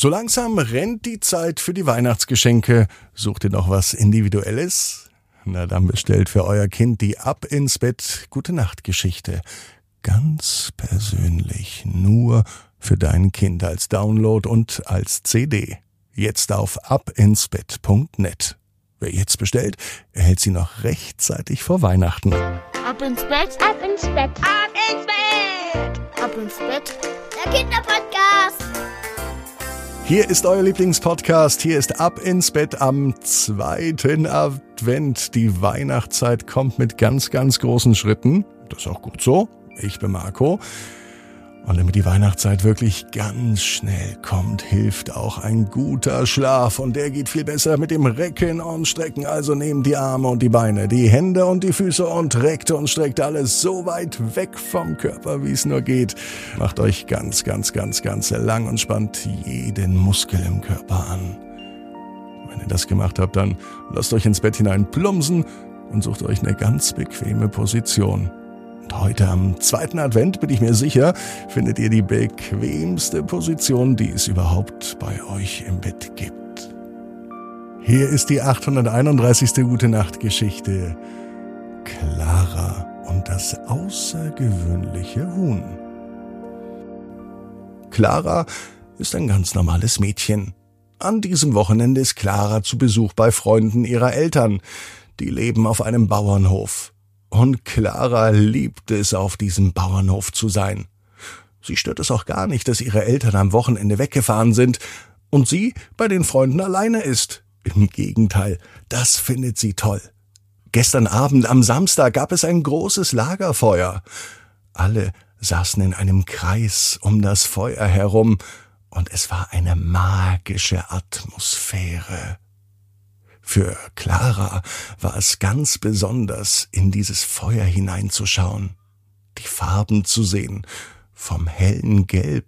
So langsam rennt die Zeit für die Weihnachtsgeschenke. Sucht ihr noch was Individuelles? Na, dann bestellt für euer Kind die Ab ins Bett Gute Nacht Geschichte. Ganz persönlich nur für dein Kind als Download und als CD. Jetzt auf abinsbett.net. Wer jetzt bestellt, erhält sie noch rechtzeitig vor Weihnachten. Ab ins Bett, ab ins Bett, ab ins Bett, ab ins Bett. Der Kinderpodcast. Hier ist euer Lieblingspodcast. Hier ist Ab ins Bett am zweiten Advent. Die Weihnachtszeit kommt mit ganz, ganz großen Schritten. Das ist auch gut so. Ich bin Marco. Und damit die Weihnachtszeit wirklich ganz schnell kommt, hilft auch ein guter Schlaf. Und der geht viel besser mit dem Recken und Strecken. Also nehmt die Arme und die Beine, die Hände und die Füße und reckt und streckt alles so weit weg vom Körper, wie es nur geht. Macht euch ganz, ganz, ganz, ganz lang und spannt jeden Muskel im Körper an. Wenn ihr das gemacht habt, dann lasst euch ins Bett hinein plumpsen und sucht euch eine ganz bequeme Position. Und heute am zweiten Advent bin ich mir sicher, findet ihr die bequemste Position, die es überhaupt bei euch im Bett gibt. Hier ist die 831. Gute Nacht Geschichte. Clara und das außergewöhnliche Huhn. Clara ist ein ganz normales Mädchen. An diesem Wochenende ist Clara zu Besuch bei Freunden ihrer Eltern. Die leben auf einem Bauernhof. Und Clara liebte es, auf diesem Bauernhof zu sein. Sie stört es auch gar nicht, dass ihre Eltern am Wochenende weggefahren sind und sie bei den Freunden alleine ist. Im Gegenteil, das findet sie toll. Gestern Abend am Samstag gab es ein großes Lagerfeuer. Alle saßen in einem Kreis um das Feuer herum, und es war eine magische Atmosphäre. Für Clara war es ganz besonders, in dieses Feuer hineinzuschauen, die Farben zu sehen, vom hellen Gelb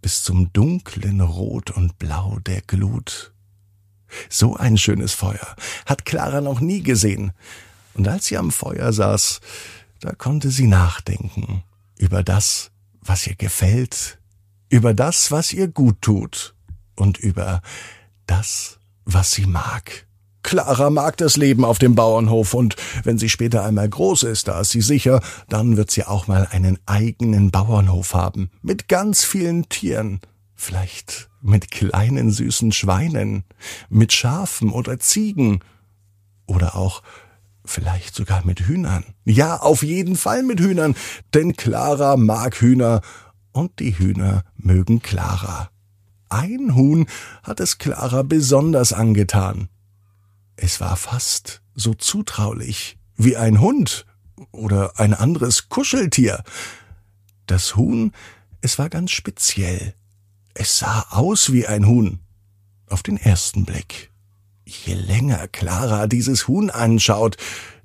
bis zum dunklen Rot und Blau der Glut. So ein schönes Feuer hat Clara noch nie gesehen, und als sie am Feuer saß, da konnte sie nachdenken über das, was ihr gefällt, über das, was ihr gut tut und über das, was sie mag. Clara mag das Leben auf dem Bauernhof. Und wenn sie später einmal groß ist, da ist sie sicher, dann wird sie auch mal einen eigenen Bauernhof haben, mit ganz vielen Tieren, vielleicht mit kleinen süßen Schweinen, mit Schafen oder Ziegen. Oder auch vielleicht sogar mit Hühnern. Ja, auf jeden Fall mit Hühnern, denn Clara mag Hühner. Und die Hühner mögen Clara. Ein Huhn hat es Clara besonders angetan. Es war fast so zutraulich wie ein Hund oder ein anderes Kuscheltier. Das Huhn, es war ganz speziell. Es sah aus wie ein Huhn. Auf den ersten Blick. Je länger Clara dieses Huhn anschaut,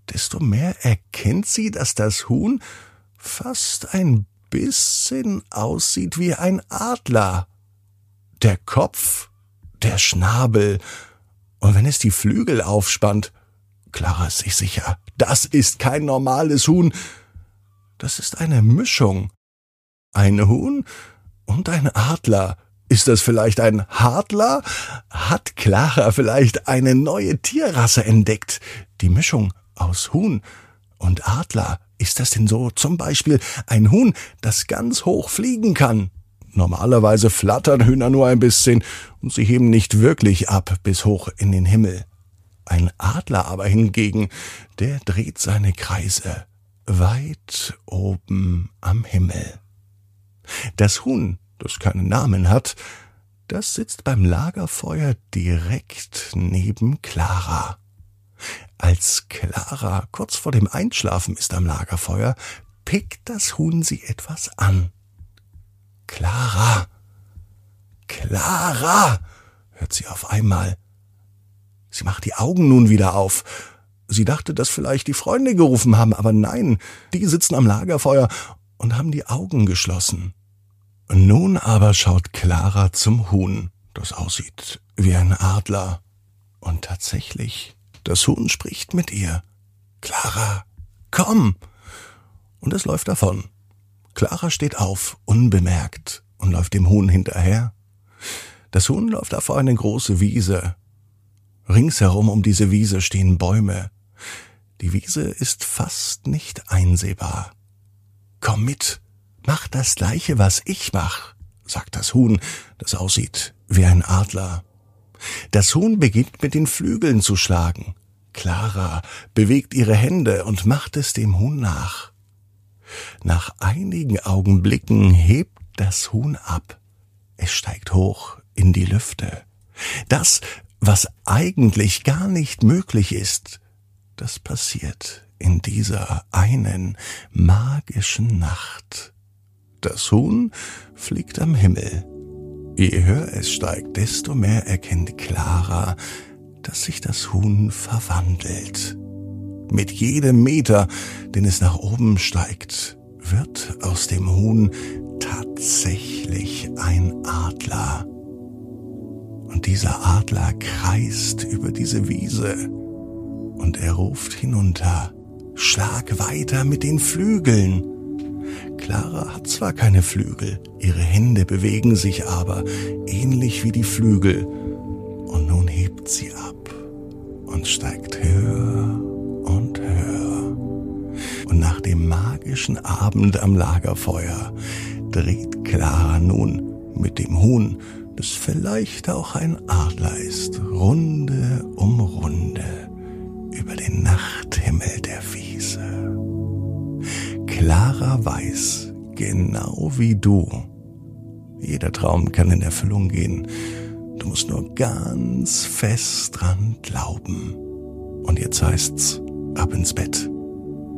desto mehr erkennt sie, dass das Huhn fast ein bisschen aussieht wie ein Adler. Der Kopf, der Schnabel und wenn es die Flügel aufspannt, Clara ist sich sicher, das ist kein normales Huhn, das ist eine Mischung. Ein Huhn und ein Adler. Ist das vielleicht ein Hadler? Hat Clara vielleicht eine neue Tierrasse entdeckt? Die Mischung aus Huhn und Adler. Ist das denn so zum Beispiel ein Huhn, das ganz hoch fliegen kann? Normalerweise flattern Hühner nur ein bisschen und sie heben nicht wirklich ab bis hoch in den Himmel. Ein Adler aber hingegen, der dreht seine Kreise weit oben am Himmel. Das Huhn, das keinen Namen hat, das sitzt beim Lagerfeuer direkt neben Clara. Als Clara kurz vor dem Einschlafen ist am Lagerfeuer, pickt das Huhn sie etwas an. Clara. Clara. hört sie auf einmal. Sie macht die Augen nun wieder auf. Sie dachte, dass vielleicht die Freunde gerufen haben, aber nein, die sitzen am Lagerfeuer und haben die Augen geschlossen. Nun aber schaut Clara zum Huhn, das aussieht wie ein Adler. Und tatsächlich, das Huhn spricht mit ihr. Clara, komm! Und es läuft davon. Clara steht auf, unbemerkt, und läuft dem Huhn hinterher. Das Huhn läuft auf eine große Wiese. Ringsherum um diese Wiese stehen Bäume. Die Wiese ist fast nicht einsehbar. Komm mit, mach das gleiche, was ich mach, sagt das Huhn, das aussieht wie ein Adler. Das Huhn beginnt mit den Flügeln zu schlagen. Clara bewegt ihre Hände und macht es dem Huhn nach. Nach einigen Augenblicken hebt das Huhn ab. Es steigt hoch in die Lüfte. Das, was eigentlich gar nicht möglich ist, das passiert in dieser einen magischen Nacht. Das Huhn fliegt am Himmel. Je höher es steigt, desto mehr erkennt Clara, dass sich das Huhn verwandelt. Mit jedem Meter, den es nach oben steigt, wird aus dem Huhn tatsächlich ein Adler. Und dieser Adler kreist über diese Wiese und er ruft hinunter, Schlag weiter mit den Flügeln. Clara hat zwar keine Flügel, ihre Hände bewegen sich aber ähnlich wie die Flügel. Und nun hebt sie ab und steigt höher. Und nach dem magischen Abend am Lagerfeuer dreht Clara nun mit dem Huhn, das vielleicht auch ein Adler ist, Runde um Runde über den Nachthimmel der Wiese. Clara weiß, genau wie du, jeder Traum kann in Erfüllung gehen. Du musst nur ganz fest dran glauben. Und jetzt heißt's, ab ins Bett.